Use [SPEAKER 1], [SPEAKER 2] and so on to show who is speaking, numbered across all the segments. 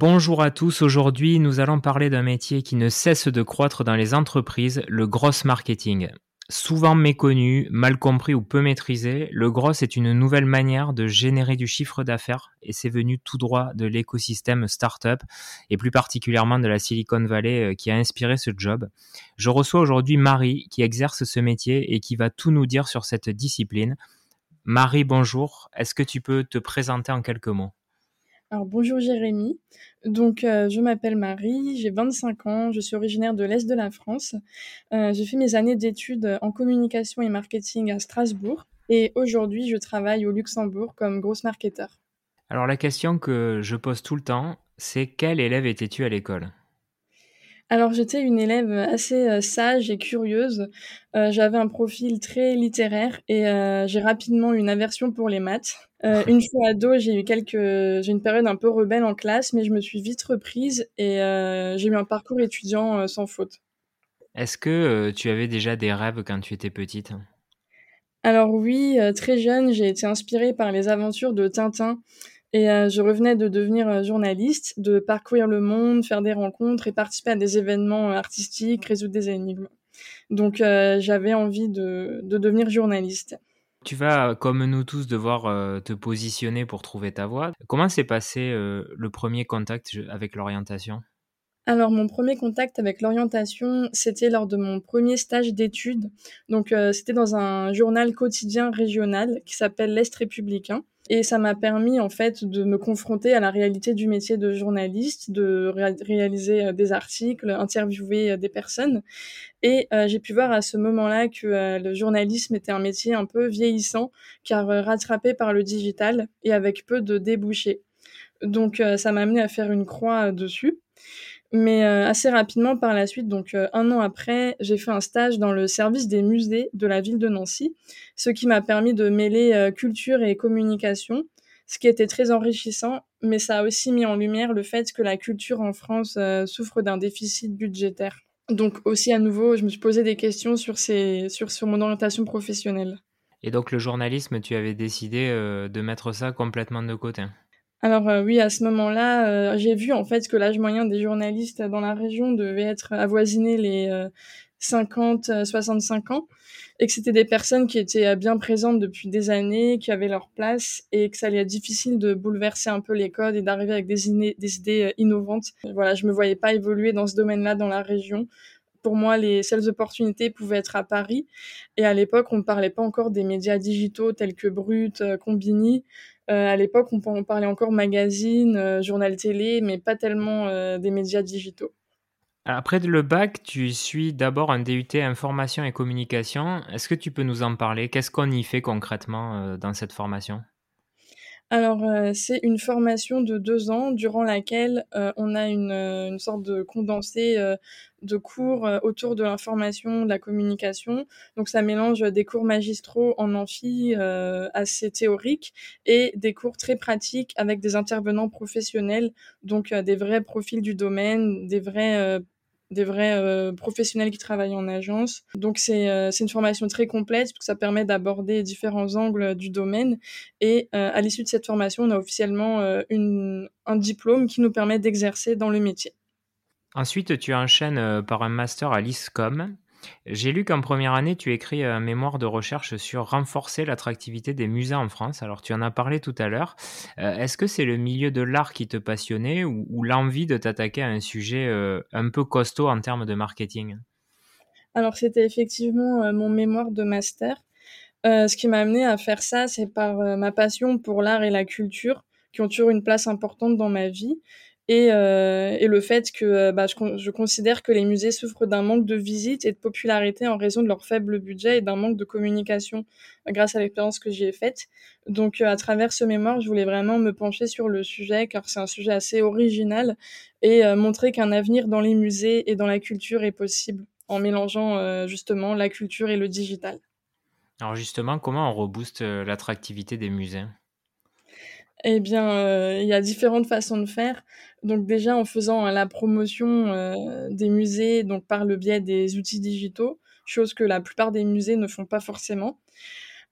[SPEAKER 1] Bonjour à tous, aujourd'hui nous allons parler d'un métier qui ne cesse de croître dans les entreprises, le gross marketing. Souvent méconnu, mal compris ou peu maîtrisé, le gross est une nouvelle manière de générer du chiffre d'affaires et c'est venu tout droit de l'écosystème startup et plus particulièrement de la Silicon Valley euh, qui a inspiré ce job. Je reçois aujourd'hui Marie qui exerce ce métier et qui va tout nous dire sur cette discipline. Marie, bonjour. Est-ce que tu peux te présenter en quelques mots?
[SPEAKER 2] Alors bonjour Jérémy, donc euh, je m'appelle Marie, j'ai 25 ans, je suis originaire de l'Est de la France. Euh, j'ai fait mes années d'études en communication et marketing à Strasbourg et aujourd'hui je travaille au Luxembourg comme grosse marketeur.
[SPEAKER 1] Alors la question que je pose tout le temps, c'est quel élève étais-tu à l'école?
[SPEAKER 2] Alors j'étais une élève assez euh, sage et curieuse. Euh, j'avais un profil très littéraire et euh, j'ai rapidement eu une aversion pour les maths. une fois ado, j'ai eu quelques, j'ai une période un peu rebelle en classe, mais je me suis vite reprise et j'ai eu un parcours étudiant sans faute.
[SPEAKER 1] Est-ce que tu avais déjà des rêves quand tu étais petite?
[SPEAKER 2] Alors oui, très jeune, j'ai été inspirée par les aventures de Tintin. Et euh, je revenais de devenir euh, journaliste, de parcourir le monde, faire des rencontres et participer à des événements euh, artistiques, résoudre des énigmes. Donc j'avais envie de, de, devenir journaliste.
[SPEAKER 1] Tu vas, comme nous tous, devoir te positionner pour trouver ta voie. Comment s'est passé le premier contact avec l'orientation?
[SPEAKER 2] Alors mon premier contact avec l'orientation, c'était lors de mon premier stage d'études. Donc c'était dans un journal quotidien régional qui s'appelle l'Est républicain. Et ça m'a permis en fait de me confronter à la réalité du métier de journaliste, de réaliser euh, des articles, interviewer euh, des personnes. Et euh, j'ai pu voir à ce moment-là que le journalisme était un métier un peu vieillissant, car rattrapé par le digital et avec peu de débouchés. Donc ça m'a amené à faire une croix dessus. Mais euh, assez rapidement par la suite, donc euh, un an après, j'ai fait un stage dans le service des musées de la ville de Nancy, ce qui m'a permis de mêler euh, culture et communication, ce qui était très enrichissant, mais ça a aussi mis en lumière le fait que la culture en France souffre d'un déficit budgétaire. Donc aussi à nouveau, je me suis posé des questions sur, ces, sur, sur mon orientation professionnelle.
[SPEAKER 1] Et donc le journalisme, tu avais décidé de mettre ça complètement de côté?
[SPEAKER 2] Alors euh, oui, à ce moment-là, euh, j'ai vu en fait que l'âge moyen des journalistes dans la région devait être avoisiné les 50, 65 ans, et que c'était des personnes qui étaient bien présentes depuis des années, qui avaient leur place, et que ça allait être difficile de bouleverser un peu les codes et d'arriver avec des, idées innovantes. Voilà, je me voyais pas évoluer dans ce domaine-là dans la région pour moi, les seules opportunités pouvaient être à Paris. Et à l'époque, on ne parlait pas encore des médias digitaux tels que Brut, Combini. Euh, à l'époque, on, parlait encore magazine, euh, journal télé, mais pas tellement euh, des médias digitaux.
[SPEAKER 1] Après le bac, tu suis d'abord un DUT information et communication. Est-ce que tu peux nous en parler? Qu'est-ce qu'on y fait concrètement dans cette formation?
[SPEAKER 2] Alors, euh, c'est une formation de deux ans durant laquelle euh, on a une, euh, une, sorte de condensé de cours autour de l'information, de la communication. Donc, ça mélange des cours magistraux en amphi assez théoriques et des cours très pratiques avec des intervenants professionnels, donc des vrais profils du domaine, des vrais des vrais euh, professionnels qui travaillent en agence. Donc c'est euh, une formation très complète parce que ça permet d'aborder différents angles du domaine. Et euh, à l'issue de cette formation, on a officiellement une, un diplôme qui nous permet d'exercer dans le métier.
[SPEAKER 1] Ensuite, tu enchaînes par un master à l'ISCOM j'ai lu qu'en première année, tu écris un mémoire de recherche sur renforcer l'attractivité des musées en France. Alors, tu en as parlé tout à l'heure. Euh, est-ce que c'est le milieu de l'art qui te passionnait ou, l'envie de t'attaquer à un sujet euh, un peu costaud en termes de marketing?
[SPEAKER 2] Alors, c'était effectivement euh, mon mémoire de master. ce qui m'a amené à faire ça, c'est par ma passion pour l'art et la culture, qui ont toujours une place importante dans ma vie et, euh, et le fait que euh, bah, je, considère que les musées souffrent d'un manque de visites et de popularité en raison de leur faible budget et d'un manque de communication euh, grâce à l'expérience que j'y ai faite. Donc à travers ce mémoire, je voulais vraiment me pencher sur le sujet car c'est un sujet assez original et montrer qu'un avenir dans les musées et dans la culture est possible en mélangeant justement la culture et le digital.
[SPEAKER 1] Alors justement, comment on rebooste l'attractivité des musées?
[SPEAKER 2] Eh bien, euh, il y a différentes façons de faire. Donc déjà en faisant la promotion euh, des musées, donc par le biais des outils digitaux, chose que la plupart des musées ne font pas forcément.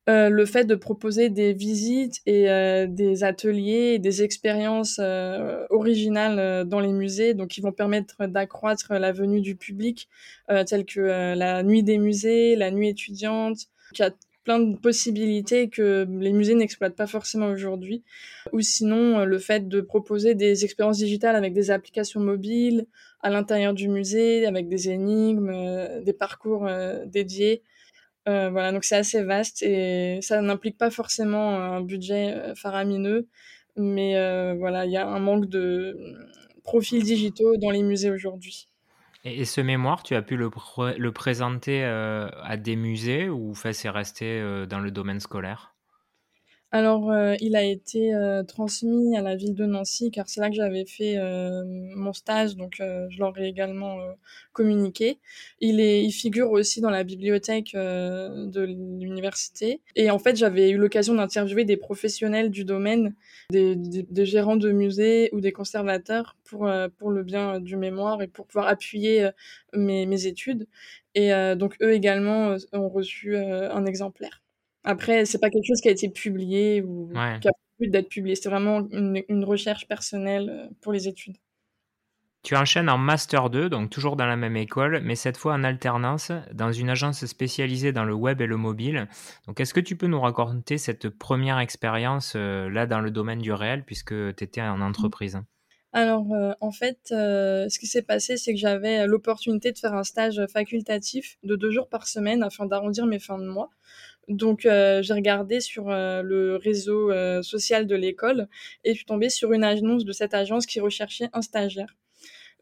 [SPEAKER 2] Euh, le fait de proposer des visites et euh, des ateliers des expériences euh, originales dans les musées, donc qui vont permettre d'accroître la venue du public, telles que la nuit des musées, la nuit étudiante, plein de possibilités que les musées n'exploitent pas forcément aujourd'hui. Ou sinon, le fait de proposer des expériences digitales avec des applications mobiles à l'intérieur du musée, avec des énigmes, des parcours dédiés. Euh, voilà, donc c'est assez vaste et ça n'implique pas forcément un budget euh, faramineux, mais euh, voilà, il y a un manque de profils digitaux dans les musées aujourd'hui.
[SPEAKER 1] Et, ce mémoire, tu as pu le, présenter à des musées ou c'est resté dans le domaine scolaire?
[SPEAKER 2] Alors, euh, il a été euh, transmis à la ville de Nancy car c'est là que j'avais fait euh, mon stage, donc je leur ai également communiqué. Il, figure aussi dans la bibliothèque de l'université. Et en fait, j'avais eu l'occasion d'interviewer des professionnels du domaine, des, gérants de musées ou des conservateurs pour, pour le bien du mémoire et pour pouvoir appuyer mes études. Et donc, eux également ont reçu un exemplaire. Après, c'est pas quelque chose qui a été publié ou qui a pu d'être publié. C'est vraiment une, recherche personnelle euh, pour les études.
[SPEAKER 1] Tu enchaînes en Master 2, donc toujours dans la même école, mais cette fois en alternance, dans une agence spécialisée dans le web et le mobile. Donc, est-ce que tu peux nous raconter cette première expérience euh, là dans le domaine du réel, puisque tu étais en entreprise?
[SPEAKER 2] Alors, euh, en fait, ce qui s'est passé, c'est que j'avais l'opportunité de faire un stage facultatif de deux jours par semaine afin d'arrondir mes fins de mois. Donc euh, j'ai regardé sur euh, le réseau euh, social de l'école et je suis tombée sur une annonce de cette agence qui recherchait un stagiaire.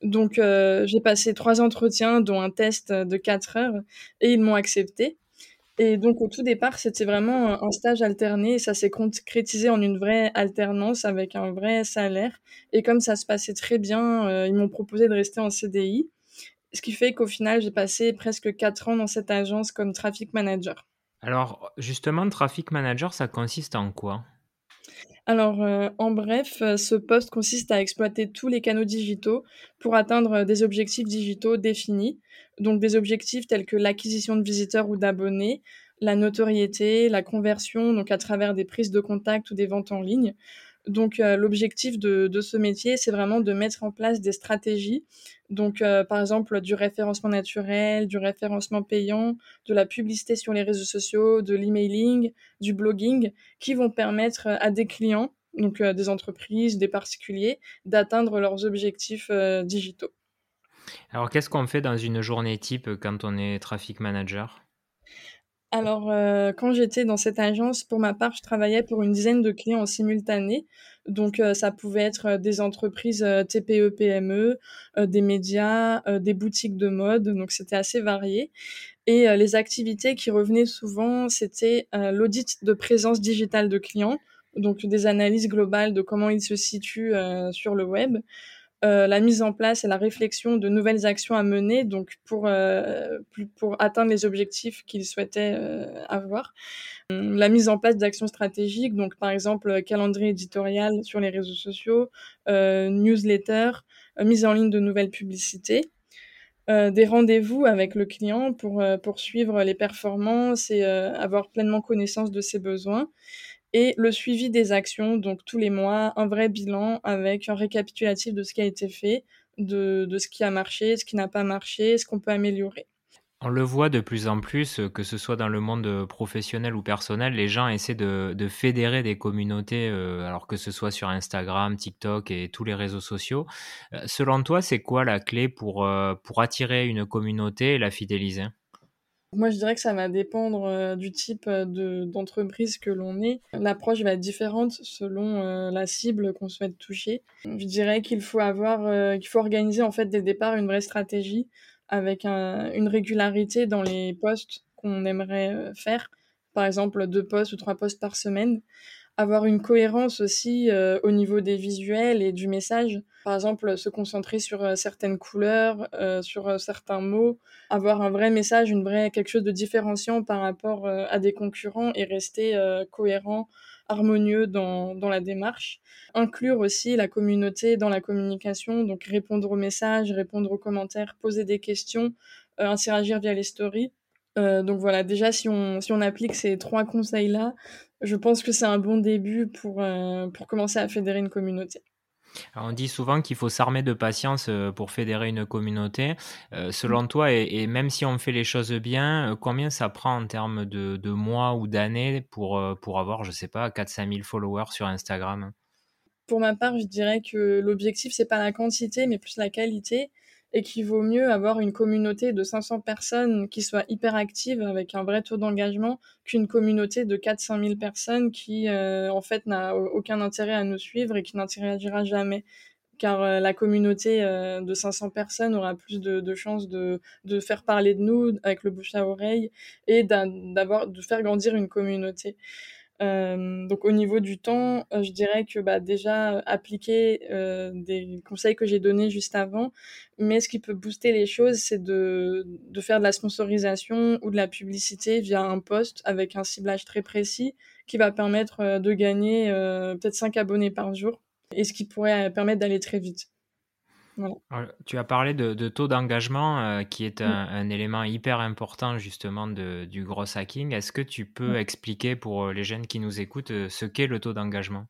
[SPEAKER 2] Donc j'ai passé trois entretiens, dont un test de quatre heures, et ils m'ont accepté. Et donc au tout départ, c'était vraiment un stage alterné et ça s'est concrétisé en une vraie alternance avec un vrai salaire. Et comme ça se passait très bien, ils m'ont proposé de rester en CDI. Ce qui fait qu'au final, j'ai passé presque quatre ans dans cette agence comme traffic manager.
[SPEAKER 1] Alors, justement, Traffic Manager, ça consiste en quoi?
[SPEAKER 2] Alors, euh, en bref, euh, ce poste consiste à exploiter tous les canaux digitaux pour atteindre euh, des objectifs digitaux définis. Donc, des objectifs tels que l'acquisition de visiteurs ou d'abonnés, la notoriété, la conversion, donc à travers des prises de contact ou des ventes en ligne, donc euh, l'objectif de, ce métier, c'est vraiment de mettre en place des stratégies. Donc euh, par exemple du référencement naturel, du référencement payant, de la publicité sur les réseaux sociaux, de l'emailing, du blogging, qui vont permettre à des clients, donc euh, des entreprises, des particuliers, d'atteindre leurs objectifs digitaux.
[SPEAKER 1] Alors qu'est-ce qu'on fait dans une journée type quand on est traffic manager?
[SPEAKER 2] Alors, euh, quand j'étais dans cette agence, pour ma part, je travaillais pour une dizaine de clients en simultané. Donc, euh, ça pouvait être euh, des entreprises TPE, PME, des médias, des boutiques de mode. Donc, c'était assez varié. Et les activités qui revenaient souvent, c'était l'audit de présence digitale de clients. Donc, des analyses globales de comment ils se situent sur le web. Euh, la mise en place et la réflexion de nouvelles actions à mener, donc pour, euh, pour atteindre les objectifs qu'ils souhaitaient euh, avoir. La mise en place d'actions stratégiques, donc par exemple calendrier éditorial sur les réseaux sociaux, newsletter, mise en ligne de nouvelles publicités. des rendez-vous avec le client pour poursuivre les performances et avoir pleinement connaissance de ses besoins et le suivi des actions, donc tous les mois, un vrai bilan avec un récapitulatif de ce qui a été fait, de, ce qui a marché, ce qui n'a pas marché, ce qu'on peut améliorer.
[SPEAKER 1] On le voit de plus en plus, que ce soit dans le monde professionnel ou personnel, les gens essaient de, fédérer des communautés, euh, alors que ce soit sur Instagram, TikTok et tous les réseaux sociaux. Euh, selon toi, c'est quoi la clé pour, euh, pour attirer une communauté et la fidéliser?
[SPEAKER 2] Moi, je dirais que ça va dépendre euh, du type euh, de, d'entreprise que l'on est. L'approche va être différente selon euh, la cible qu'on souhaite toucher. Je dirais qu'il faut avoir, qu'il faut organiser en fait dès le départ une vraie stratégie avec une régularité dans les postes qu'on aimerait faire. Par exemple, deux postes ou trois postes par semaine avoir une cohérence aussi euh, au niveau des visuels et du message. Par exemple, se concentrer sur euh, certaines couleurs, euh, sur certains mots, avoir un vrai message, une vraie quelque chose de différenciant par rapport à des concurrents et rester cohérent, harmonieux dans, dans la démarche. Inclure aussi la communauté dans la communication, donc répondre aux messages, répondre aux commentaires, poser des questions, interagir via les stories donc voilà, déjà si on, si on applique ces trois conseils-là, je pense que c'est un bon début pour, pour commencer à fédérer une communauté.
[SPEAKER 1] On dit souvent qu'il faut s'armer de patience euh, pour fédérer une communauté. Euh, selon toi, et, même si on fait les choses bien, euh, combien ça prend en termes de, mois ou d'années pour, pour avoir, je sais pas, 4-5 000 followers sur Instagram?
[SPEAKER 2] Pour ma part, je dirais que l'objectif, c'est pas la quantité, mais plus la qualité et qu'il vaut mieux avoir une communauté de 500 personnes qui soit hyper active avec un vrai taux d'engagement qu'une communauté de 400 000 personnes qui euh, en fait n'a aucun intérêt à nous suivre et qui n'interagira jamais car euh, la communauté euh, de 500 personnes aura plus de, de chances de, de, faire parler de nous avec le bouche à oreille et d'avoir de faire grandir une communauté. Euh, donc au niveau du temps, euh, je dirais que bah, déjà appliquer euh, des conseils que j'ai donnés juste avant, mais ce qui peut booster les choses, c'est de, de faire de la sponsorisation ou de la publicité via un post avec un ciblage très précis qui va permettre de gagner peut-être 5 abonnés par jour et ce qui pourrait permettre d'aller très vite.
[SPEAKER 1] Tu as parlé de, taux d'engagement euh, qui est un, élément hyper important justement de, du gros hacking. Est-ce que tu peux expliquer pour euh, les jeunes qui nous écoutent euh, ce qu'est le taux d'engagement?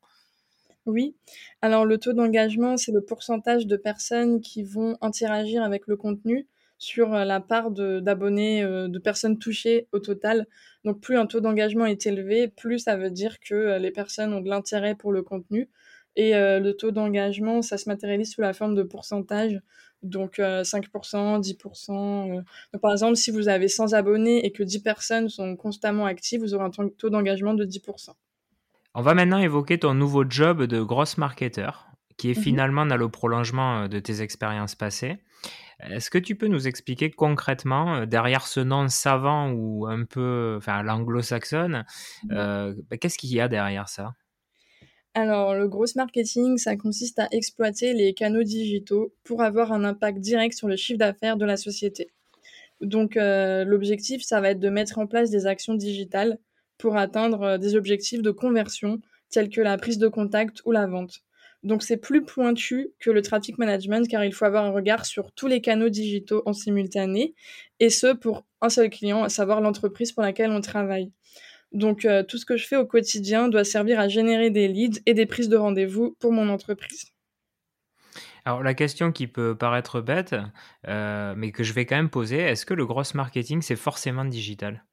[SPEAKER 2] Oui, alors le taux d'engagement, c'est le pourcentage de personnes qui vont interagir avec le contenu sur la part d'abonnés, de, personnes touchées au total. Donc plus un taux d'engagement est élevé, plus ça veut dire que les personnes ont de l'intérêt pour le contenu. Et euh, le taux d'engagement, ça se matérialise sous la forme de pourcentage. Donc 5%, 10%. Donc, par exemple, si vous avez 100 abonnés et que 10 personnes sont constamment actives, vous aurez un taux d'engagement de 10%.
[SPEAKER 1] On va maintenant évoquer ton nouveau job de grosse marketeur, qui est mhm. finalement dans le prolongement euh, de tes expériences passées. Est-ce que tu peux nous expliquer concrètement, euh, derrière ce nom savant ou un peu, enfin, l'anglo-saxonne, bah, qu'est-ce qu'il y a derrière ça?
[SPEAKER 2] Alors, le gros marketing, ça consiste à exploiter les canaux digitaux pour avoir un impact direct sur le chiffre d'affaires de la société. Donc, euh, l'objectif, ça va être de mettre en place des actions digitales pour atteindre euh, des objectifs de conversion tels que la prise de contact ou la vente. Donc, c'est plus pointu que le traffic management car il faut avoir un regard sur tous les canaux digitaux en simultané et ce pour un seul client, à savoir l'entreprise pour laquelle on travaille. Donc euh, tout ce que je fais au quotidien doit servir à générer des leads et des prises de rendez-vous pour mon entreprise.
[SPEAKER 1] Alors la question qui peut paraître bête, euh, mais que je vais quand même poser, est-ce que le gros marketing c'est forcément digital?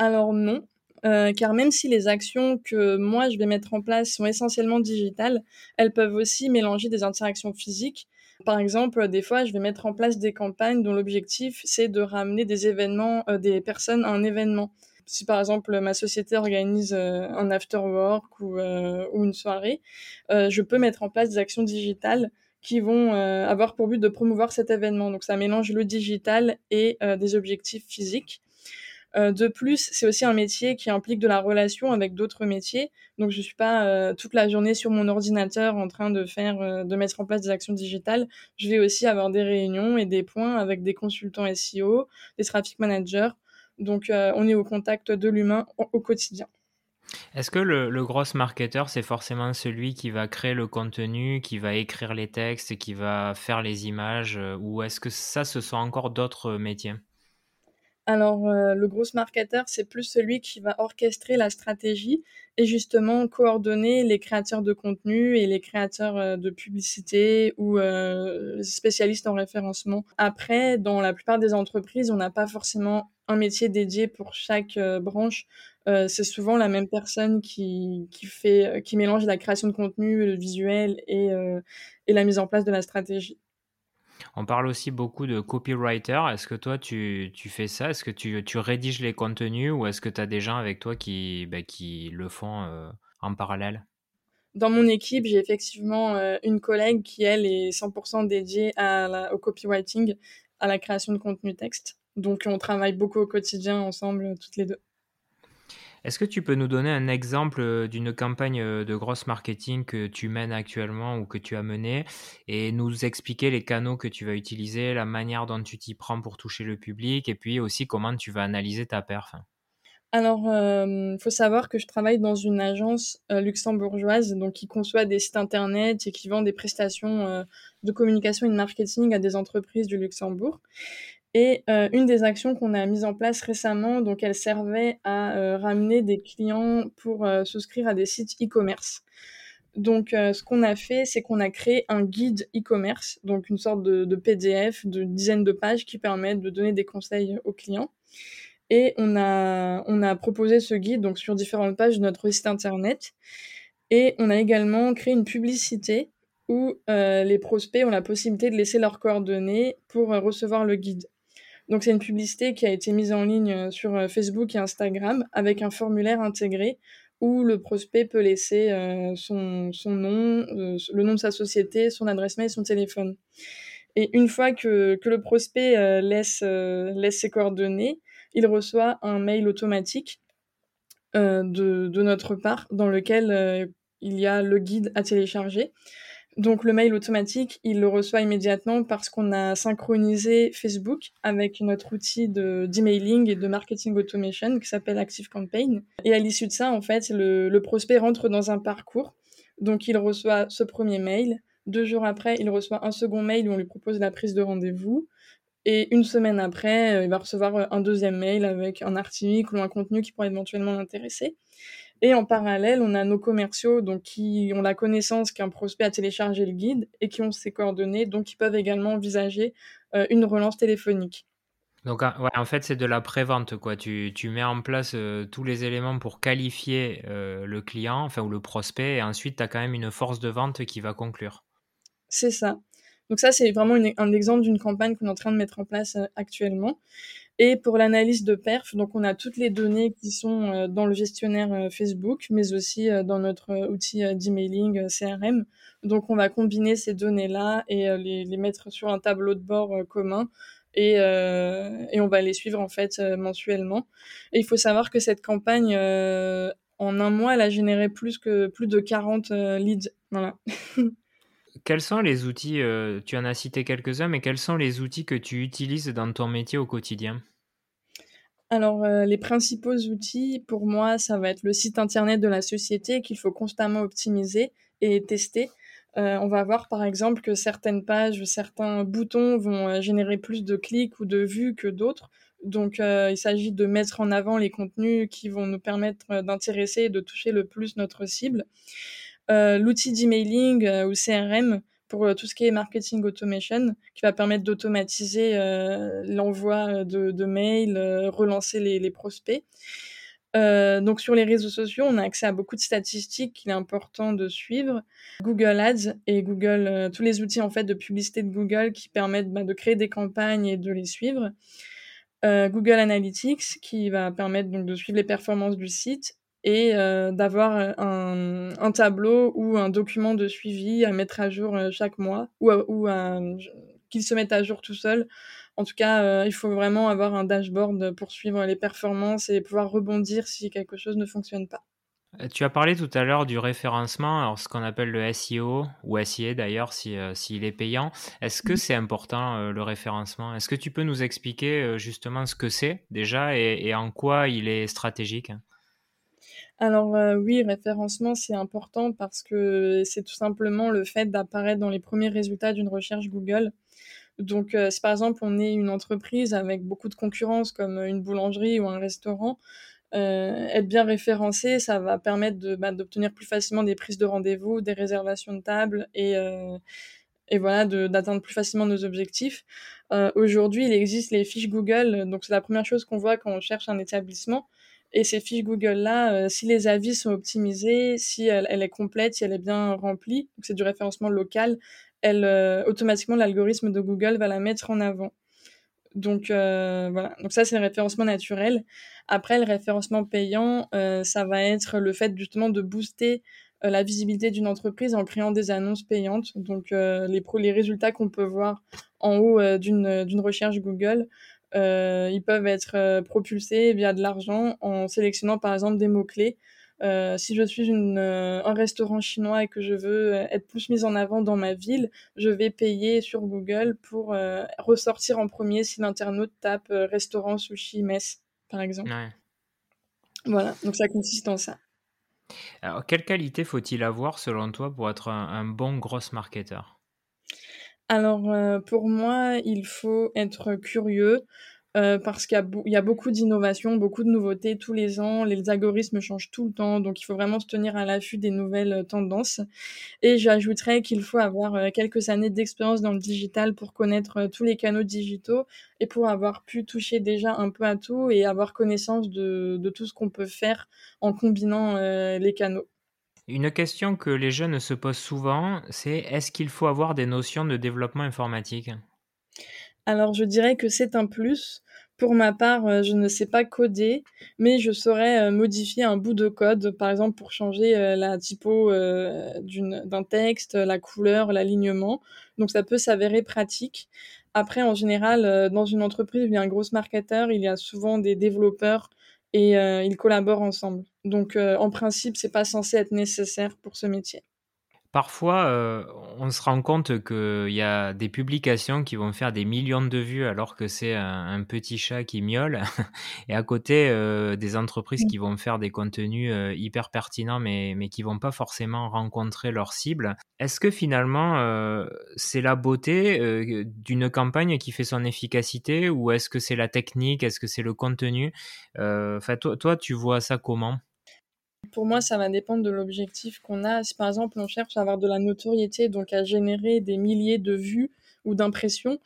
[SPEAKER 2] Alors non, euh, car même si les actions que moi je vais mettre en place sont essentiellement digitales, elles peuvent aussi mélanger des interactions physiques. Par exemple, des fois, je vais mettre en place des campagnes dont l'objectif c'est de ramener des événements, des personnes à un événement si par exemple ma société organise euh, un after work ou, euh, une soirée, euh, je peux mettre en place des actions digitales qui vont avoir pour but de promouvoir cet événement. Donc ça mélange le digital et des objectifs physiques. de plus, c'est aussi un métier qui implique de la relation avec d'autres métiers. Donc, je suis pas toute la journée sur mon ordinateur en train de faire, de mettre en place des actions digitales. Je vais aussi avoir des réunions et des points avec des consultants SEO, des traffic managers donc, euh, on est au contact de l'humain au, quotidien.
[SPEAKER 1] Est-ce que le, le gros marketeur, c'est forcément celui qui va créer le contenu, qui va écrire les textes, qui va faire les images, euh, ou est-ce que ça, ce sont encore d'autres métiers?
[SPEAKER 2] Alors, euh, le gros marketeur, c'est plus celui qui va orchestrer la stratégie et justement coordonner les créateurs de contenu et les créateurs de publicité ou spécialistes en référencement. Après, dans la plupart des entreprises, on n'a pas forcément un métier dédié pour chaque euh, branche. Euh, c'est souvent la même personne qui, qui, fait, euh, qui mélange la création de contenu, le visuel et, et la mise en place de la stratégie.
[SPEAKER 1] On parle aussi beaucoup de copywriter. Est-ce que toi, tu, fais ça? Est-ce que tu, rédiges les contenus ou est-ce que tu as des gens avec toi qui, bah, le font en parallèle?
[SPEAKER 2] Dans mon équipe, j'ai effectivement une collègue qui, elle, est 100% dédiée au copywriting, à la création de contenu texte. Donc on travaille beaucoup au quotidien ensemble, toutes les deux.
[SPEAKER 1] Est-ce que tu peux nous donner un exemple euh, d'une campagne euh, de grosse marketing que tu mènes actuellement ou que tu as menée et nous expliquer les canaux que tu vas utiliser, la manière dont tu t'y prends pour toucher le public et puis aussi comment tu vas analyser ta perf?
[SPEAKER 2] Alors, il euh, faut savoir que je travaille dans une agence luxembourgeoise, donc qui conçoit des sites internet et qui vend des prestations de communication et de marketing à des entreprises du Luxembourg. Et une des actions qu'on a mises en place récemment, donc elle servait à ramener des clients pour souscrire à des sites e-commerce. Donc, ce qu'on a fait, c'est qu'on a créé un guide e-commerce, donc une sorte de, PDF de dizaines de pages qui permettent de donner des conseils aux clients. Et on a, on a proposé ce guide donc sur différentes pages de notre site internet. Et on a également créé une publicité où euh, les prospects ont la possibilité de laisser leurs coordonnées pour euh, recevoir le guide. Donc c'est une publicité qui a été mise en ligne euh, sur Facebook et Instagram avec un formulaire intégré où le prospect peut laisser son, son, nom, le nom de sa société, son adresse mail son téléphone. Et une fois que, que le prospect laisse, laisse ses coordonnées, il reçoit un mail automatique de, de, notre part dans lequel il y a le guide à télécharger. Donc le mail automatique, il le reçoit immédiatement parce qu'on a synchronisé Facebook avec notre outil d'emailing et de marketing automation qui s'appelle ActiveCampaign. Et à l'issue de ça, en fait, le, le, prospect rentre dans un parcours. Donc il reçoit ce premier mail. Deux jours après, il reçoit un second mail où on lui propose la prise de rendez-vous. Et une semaine après, il va recevoir un deuxième mail avec un article ou un contenu qui pourrait éventuellement l'intéresser. Et en parallèle, on a nos commerciaux donc, qui ont la connaissance qu'un prospect a téléchargé le guide et qui ont ses coordonnées, donc qui peuvent également envisager euh, une relance téléphonique.
[SPEAKER 1] Donc, ouais, en fait, c'est de la prévente, quoi. Tu, tu mets en place euh, tous les éléments pour qualifier euh, le client, enfin, ou le prospect, et ensuite, tu as quand même une force de vente qui va conclure.
[SPEAKER 2] C'est ça. Donc, ça, c'est vraiment un exemple d'une campagne qu'on est en train de mettre en place actuellement. Et pour l'analyse de perf, donc on a toutes les données qui sont euh, dans le gestionnaire euh, Facebook, mais aussi euh, dans notre outil d'emailing CRM. Donc on va combiner ces données-là et les, mettre sur un tableau de bord commun. Et, euh, et, on va les suivre en fait mensuellement. Et il faut savoir que cette campagne, euh, en un mois, elle a généré plus que plus de 40 leads. Voilà.
[SPEAKER 1] quels sont les outils, euh, tu en as cité quelques-uns, mais quels sont les outils que tu utilises dans ton métier au quotidien?
[SPEAKER 2] Alors, euh, les principaux outils, pour moi, ça va être le site internet de la société qu'il faut constamment optimiser et tester. Euh, on va voir par exemple que certaines pages, certains boutons vont générer plus de clics ou de vues que d'autres. Donc, il s'agit de mettre en avant les contenus qui vont nous permettre d'intéresser et de toucher le plus notre cible. Euh, l'outil d'emailing euh, ou CRM pour euh, tout ce qui est marketing automation, qui va permettre d'automatiser l'envoi de, mails, relancer les, prospects. Donc sur les réseaux sociaux, on a accès à beaucoup de statistiques qu'il est important de suivre. Google Ads et Google, tous les outils en fait de publicité de Google qui permettent bah, de créer des campagnes et de les suivre. Google Analytics qui va permettre de suivre les performances du site et euh, d'avoir un, un, tableau ou un document de suivi à mettre à jour euh, chaque mois ou, ou qu'il se mette à jour tout seul. En tout cas, euh, il faut vraiment avoir un dashboard pour suivre les performances et pouvoir rebondir si quelque chose ne fonctionne pas.
[SPEAKER 1] Tu as parlé tout à l'heure du référencement, alors ce qu'on appelle le SEO ou SIA d'ailleurs s'il si, est payant. Est-ce que mmh. c'est important le référencement? Est-ce que tu peux nous expliquer justement ce que c'est déjà et, et en quoi il est stratégique?
[SPEAKER 2] Alors euh, oui, référencement, c'est important parce que c'est tout simplement le fait d'apparaître dans les premiers résultats d'une recherche Google. Donc euh, si par exemple on est une entreprise avec beaucoup de concurrence comme une boulangerie ou un restaurant, euh, être bien référencé, ça va permettre bah, d'obtenir plus facilement des prises de rendez-vous, des réservations de table et, et voilà, d'atteindre plus facilement nos objectifs. Aujourd'hui, il existe les fiches Google, donc c'est la première chose qu'on voit quand on cherche un établissement. Et ces fiches Google-là, euh, si les avis sont optimisés, si elle, est complète, si elle est bien remplie, donc c'est du référencement local, elle, euh, automatiquement, l'algorithme de Google va la mettre en avant. Donc euh, voilà, donc ça c'est le référencement naturel. Après le référencement payant, ça va être le fait justement de booster la visibilité d'une entreprise en créant des annonces payantes. Donc les, les résultats qu'on peut voir en haut d'une recherche Google euh, ils peuvent être euh, propulsés via de l'argent en sélectionnant par exemple des mots-clés. Euh, si je suis une, un restaurant chinois et que je veux être plus mise en avant dans ma ville, je vais payer sur Google pour ressortir en premier si l'internaute tape restaurant sushi mess, par exemple. Voilà, donc ça consiste en ça.
[SPEAKER 1] Alors, quelle qualité faut-il avoir selon toi pour être un, un bon gros marketeur?
[SPEAKER 2] Alors, heu, pour moi, il faut être curieux, heu, parce qu'il y a beaucoup d'innovations, beaucoup de nouveautés tous les ans. Les algorithmes changent tout le temps, donc il faut vraiment se tenir à l'affût des nouvelles, heu, tendances et j'ajouterais qu'il faut avoir, quelques années d'expérience dans le digital pour connaître, tous les canaux digitaux et pour avoir pu toucher déjà un peu à tout et avoir connaissance de tout ce qu'on peut faire en combinant, les canaux.
[SPEAKER 1] Une question que les jeunes se posent souvent, c'est est-ce qu'il faut avoir des notions de développement informatique?
[SPEAKER 2] Alors je dirais que c'est un plus. Pour ma part, heu, je ne sais pas coder, mais je saurais, heu, modifier un bout de code, par exemple pour changer, heu, la typo, d'un texte, la couleur, l'alignement, donc ça peut s'avérer pratique. Après en général, dans une entreprise il y a un gros marketeur, il y a souvent des développeurs et heu, ils collaborent ensemble. Donc heu, en principe, c'est pas censé être nécessaire pour ce métier.
[SPEAKER 1] Parfois, heu, on se rend compte qu'il y a des publications qui vont faire des millions de vues alors que c'est un petit chat qui miaule et à côté, heu, des entreprises qui vont faire des contenus, heu, hyper pertinents mais mais qui vont pas forcément rencontrer leur cible. Est-ce que finalement, c'est la beauté, d'une campagne qui fait son efficacité ou est-ce que c'est la technique? Est-ce que c'est le contenu? Toi tu vois ça comment?
[SPEAKER 2] Pour moi, ça va dépendre de l'objectif qu'on a. Si par exemple, on cherche à avoir de la notoriété, donc à générer des milliers de vues ou d'impressions,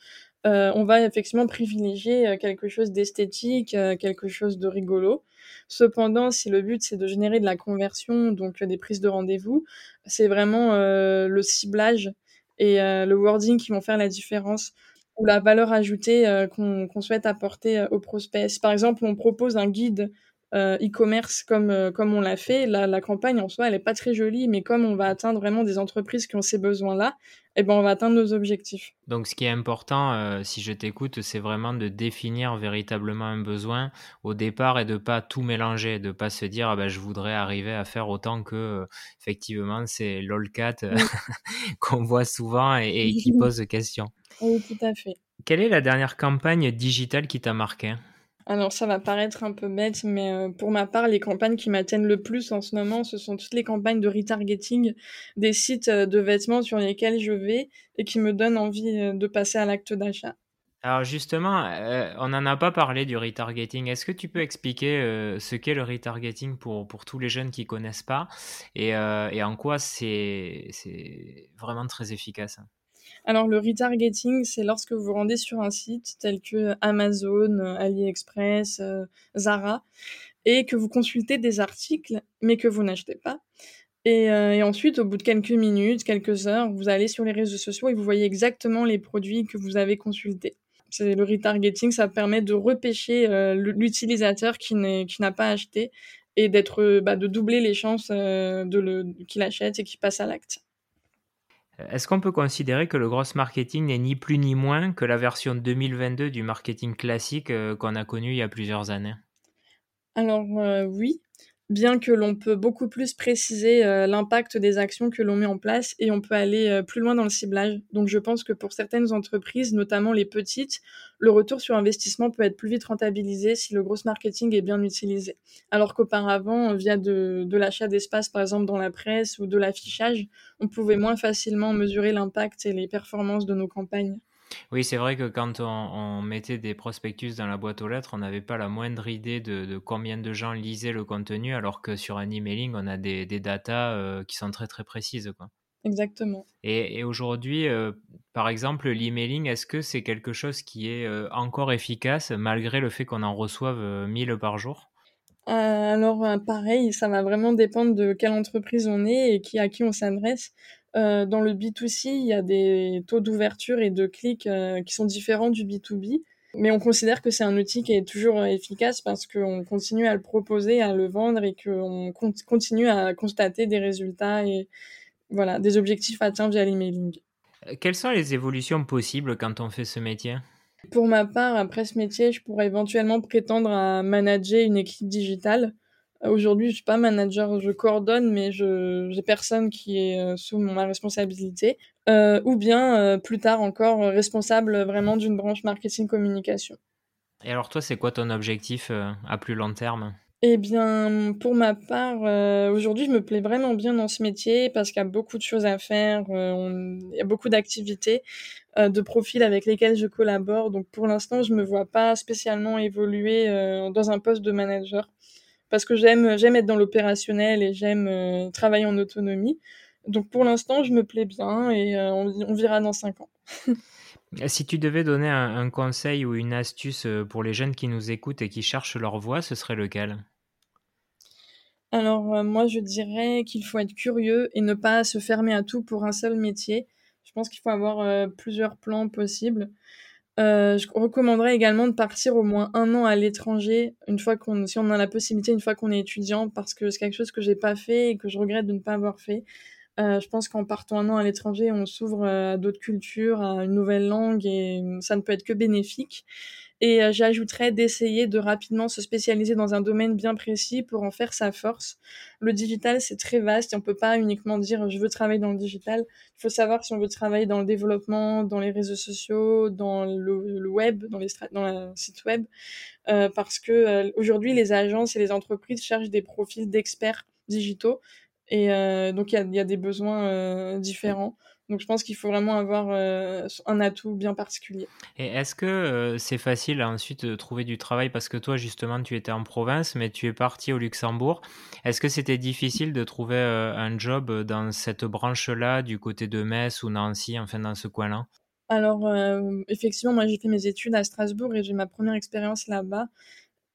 [SPEAKER 2] heu, on va effectivement privilégier, heu, quelque chose d'esthétique, heu, quelque chose de rigolo. Cependant, si le but, c'est de générer de la conversion, donc des prises de rendez-vous, c'est vraiment, le ciblage et le wording qui vont faire la différence ou la valeur ajoutée, qu'on souhaite apporter, aux prospects. Si par exemple, on propose un guide e-commerce comme, heu, comme on l'a fait, la la campagne en soi, elle est pas très jolie, mais comme on va atteindre vraiment des entreprises qui ont ces besoins-là, et ben, on va atteindre nos objectifs.
[SPEAKER 1] Donc ce qui est important, heu, si je t'écoute, c'est vraiment de définir véritablement un besoin au départ et de pas tout mélanger, de pas se dire: «Ah bah, je voudrais arriver à faire autant que, effectivement c'est lolcat, qu'on voit souvent et et qui pose question.
[SPEAKER 2] Oui, tout à fait.
[SPEAKER 1] Quelle est la dernière campagne digitale qui t'a marqué?
[SPEAKER 2] Alors ça va paraître un peu bête, mais heu, pour ma part, les campagnes qui m'atteignent le plus en ce moment, ce sont toutes les campagnes de retargeting des sites, heu, de vêtements sur lesquels je vais et qui me donnent envie, heu, de passer à l'acte d'achat.
[SPEAKER 1] Alors justement, on n'en a pas parlé du retargeting. Est-ce que tu peux expliquer, ce qu'est le retargeting pour tous les jeunes qui connaissent pas et en quoi c'est vraiment très efficace?
[SPEAKER 2] Alors le retargeting, c'est lorsque vous vous rendez sur un site tel que Amazon, AliExpress, heu, Zara et que vous consultez des articles, mais que vous n'achetez pas et heu et ensuite au bout de quelques minutes, quelques heures, vous allez sur les réseaux sociaux et vous voyez exactement les produits que vous avez consultés. C'est le retargeting, ça permet de repêcher, l'u l'utilisateur qui n'a pas acheté et d'être, bah, de doubler les chances, qu'il achète et qu'il passe à l'acte.
[SPEAKER 1] Est-ce qu'on peut considérer que le gross marketing n'est ni plus ni moins que la version 2022 du marketing classique, heu, qu'on a connu il y a plusieurs années?
[SPEAKER 2] Alors, heu, oui, bien que l'on peut beaucoup plus préciser, heu, l'impact des actions que l'on met en place et on peut aller, heu, plus loin dans le ciblage. Donc je pense que pour certaines entreprises, notamment les petites, le retour sur investissement peut être plus vite rentabilisé si le gross marketing est bien utilisé. Alors qu'auparavant, via de de l'achat d'espace, par exemple dans la presse ou de l'affichage, on pouvait moins facilement mesurer l'impact et les performances de nos campagnes.
[SPEAKER 1] Oui, c'est vrai que quand on on mettait des prospectus dans la boîte aux lettres, on n'avait pas la moindre idée de de combien de gens lisaient le contenu, alors que sur un emailing, on a des des datas, heu, qui sont très, très précises, quoi.
[SPEAKER 2] Exactement.
[SPEAKER 1] Et et aujourd'hui, heu, par exemple, l'emailing, est-ce que c'est quelque chose qui est, heu, encore efficace malgré le fait qu'on en reçoive, heu, 1000 par jour?
[SPEAKER 2] Alors, pareil, ça va vraiment dépendre de quelle entreprise on est et qui à qui on s'adresse. Heu, dans le B2C, il y a des taux d'ouverture et de clics, heu, qui sont différents du B2B, mais on considère que c'est un outil qui est toujours, heu, efficace parce qu'on continue à le proposer, à le vendre et qu'on cont continue à constater des résultats et voilà, des objectifs atteints via l'emailing.
[SPEAKER 1] Quelles sont les évolutions possibles quand on fait ce métier?
[SPEAKER 2] Pour ma part, après ce métier, je pourrais éventuellement prétendre à manager une équipe digitale. Aujourd'hui, je suis pas manager, je coordonne, mais je j'ai personne qui est, heu, sous ma responsabilité. Heu, ou bien, heu, plus tard encore, responsable, vraiment d'une branche marketing communication.
[SPEAKER 1] Et alors toi, c'est quoi ton objectif, à plus long terme?
[SPEAKER 2] Eh bien, pour ma part, aujourd'hui, je me plais vraiment bien dans ce métier parce qu'il y a beaucoup de choses à faire, on il y a beaucoup d'activités, de profils avec lesquels je collabore. Donc pour l'instant, je me vois pas spécialement évoluer, dans un poste de manager parce que j'aime j'aime être dans l'opérationnel et j'aime, heu, travailler en autonomie. Donc pour l'instant, je me plais bien et heu, on on verra dans 5 ans.
[SPEAKER 1] Si tu devais donner un un conseil ou une astuce, heu, pour les jeunes qui nous écoutent et qui cherchent leur voie, ce serait lequel?
[SPEAKER 2] Alors, moi, je dirais qu'il faut être curieux et ne pas se fermer à tout pour un seul métier. Je pense qu'il faut avoir, plusieurs plans possibles. Heu, je recommanderais également de partir au moins un an à l'étranger, une fois qu'on si on a la possibilité, une fois qu'on est étudiant, parce que c'est quelque chose que j'ai pas fait et que je regrette de ne pas avoir fait. Heu, je pense qu'en partant un an à l'étranger, on s'ouvre, à d'autres cultures, à une nouvelle langue et ça ne peut être que bénéfique et heu, j'ajouterais d'essayer de rapidement se spécialiser dans un domaine bien précis pour en faire sa force. Le digital, c'est très vaste et on peut pas uniquement dire: «Je veux travailler dans le digital». Il faut savoir si on veut travailler dans le développement, dans les réseaux sociaux, dans le web, dans les dans le site web, heu, parce que, heu, aujourd'hui, les agences et les entreprises cherchent des profils d'experts digitaux et heu, donc il y a y a des besoins, heu, différents. Donc je pense qu'il faut vraiment avoir, heu, un atout bien particulier.
[SPEAKER 1] Et est-ce que, heu, c'est facile ensuite de trouver du travail? Parce que toi, justement, tu étais en province, mais tu es parti au Luxembourg. Est-ce que c'était difficile de trouver, heu, un job, dans cette branche-là, du côté de Metz ou Nancy, enfin dans ce coin-là?
[SPEAKER 2] Alors, effectivement, moi, j'ai fait mes études à Strasbourg et j'ai ma première expérience là-bas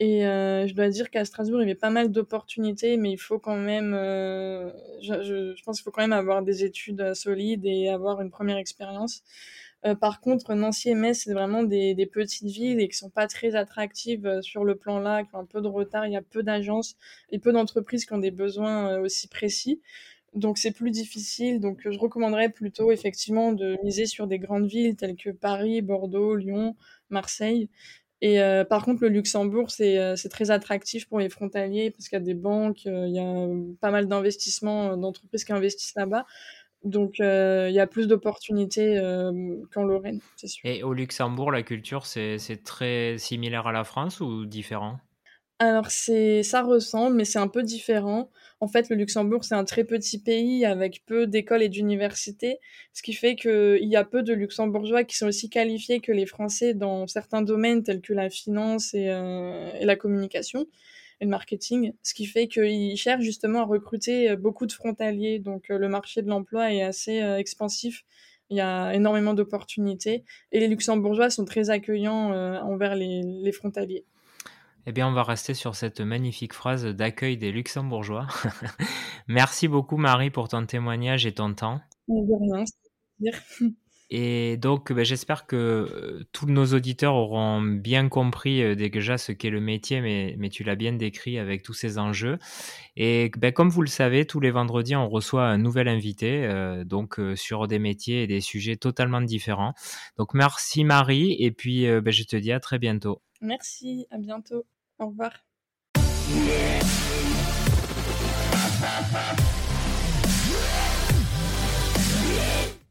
[SPEAKER 2] et heu, je dois dire qu'à Strasbourg, il y avait pas mal d'opportunités, mais il faut quand même, heu, je je je pense qu'il faut quand même avoir des études, heu, solides et avoir une première expérience. Heu, par contre, Nancy et Metz, c'est vraiment des des petites villes et qui sont pas très attractives, heu, sur le plan-là, qui ont un peu de retard. Il y a peu d'agences et peu d'entreprises qui ont des besoins, heu, aussi précis. Donc c'est plus difficile, donc je recommanderais plutôt effectivement de miser sur des grandes villes telles que Paris, Bordeaux, Lyon, Marseille et heu, par contre le Luxembourg c'est, heu, c'est très attractif pour les frontaliers parce qu'il y a des banques, heu, il y a, pas mal d'investissements, d'entreprises qui investissent là-bas. Donc il y a plus d'opportunités, qu'en Lorraine, c'est sûr.
[SPEAKER 1] Et au Luxembourg, la culture, c'est très similaire à la France ou différent?
[SPEAKER 2] Alors c'est ça ressemble, mais c'est un peu différent. En fait, le Luxembourg, c'est un très petit pays avec peu d'écoles et d'universités, ce qui fait qu'il y a peu de Luxembourgeois qui sont aussi qualifiés que les Français dans certains domaines tels que la finance et, et la communication et le marketing. Ce qui fait qu'ils cherchent justement à recruter, heu, beaucoup de frontaliers, donc heu, le marché de l'emploi est assez, expansif. Il y a énormément d'opportunités et les Luxembourgeois sont très accueillants, envers les frontaliers.
[SPEAKER 1] Eh bien, on va rester sur cette magnifique phrase d'accueil des Luxembourgeois. Merci beaucoup Marie pour ton témoignage et ton temps. Et donc, beh, j'espère que, heu, tous nos auditeurs auront bien compris, heu, déjà ce qu'est le métier, mais mais tu l'as bien décrit avec tous ces enjeux. Et beh, comme vous le savez, tous les vendredis, on reçoit un nouvel invité, heu, donc sur des métiers et des sujets totalement différents. Donc merci Marie et puis, beh, je te dis à très bientôt.
[SPEAKER 2] Merci, à bientôt. Au revoir.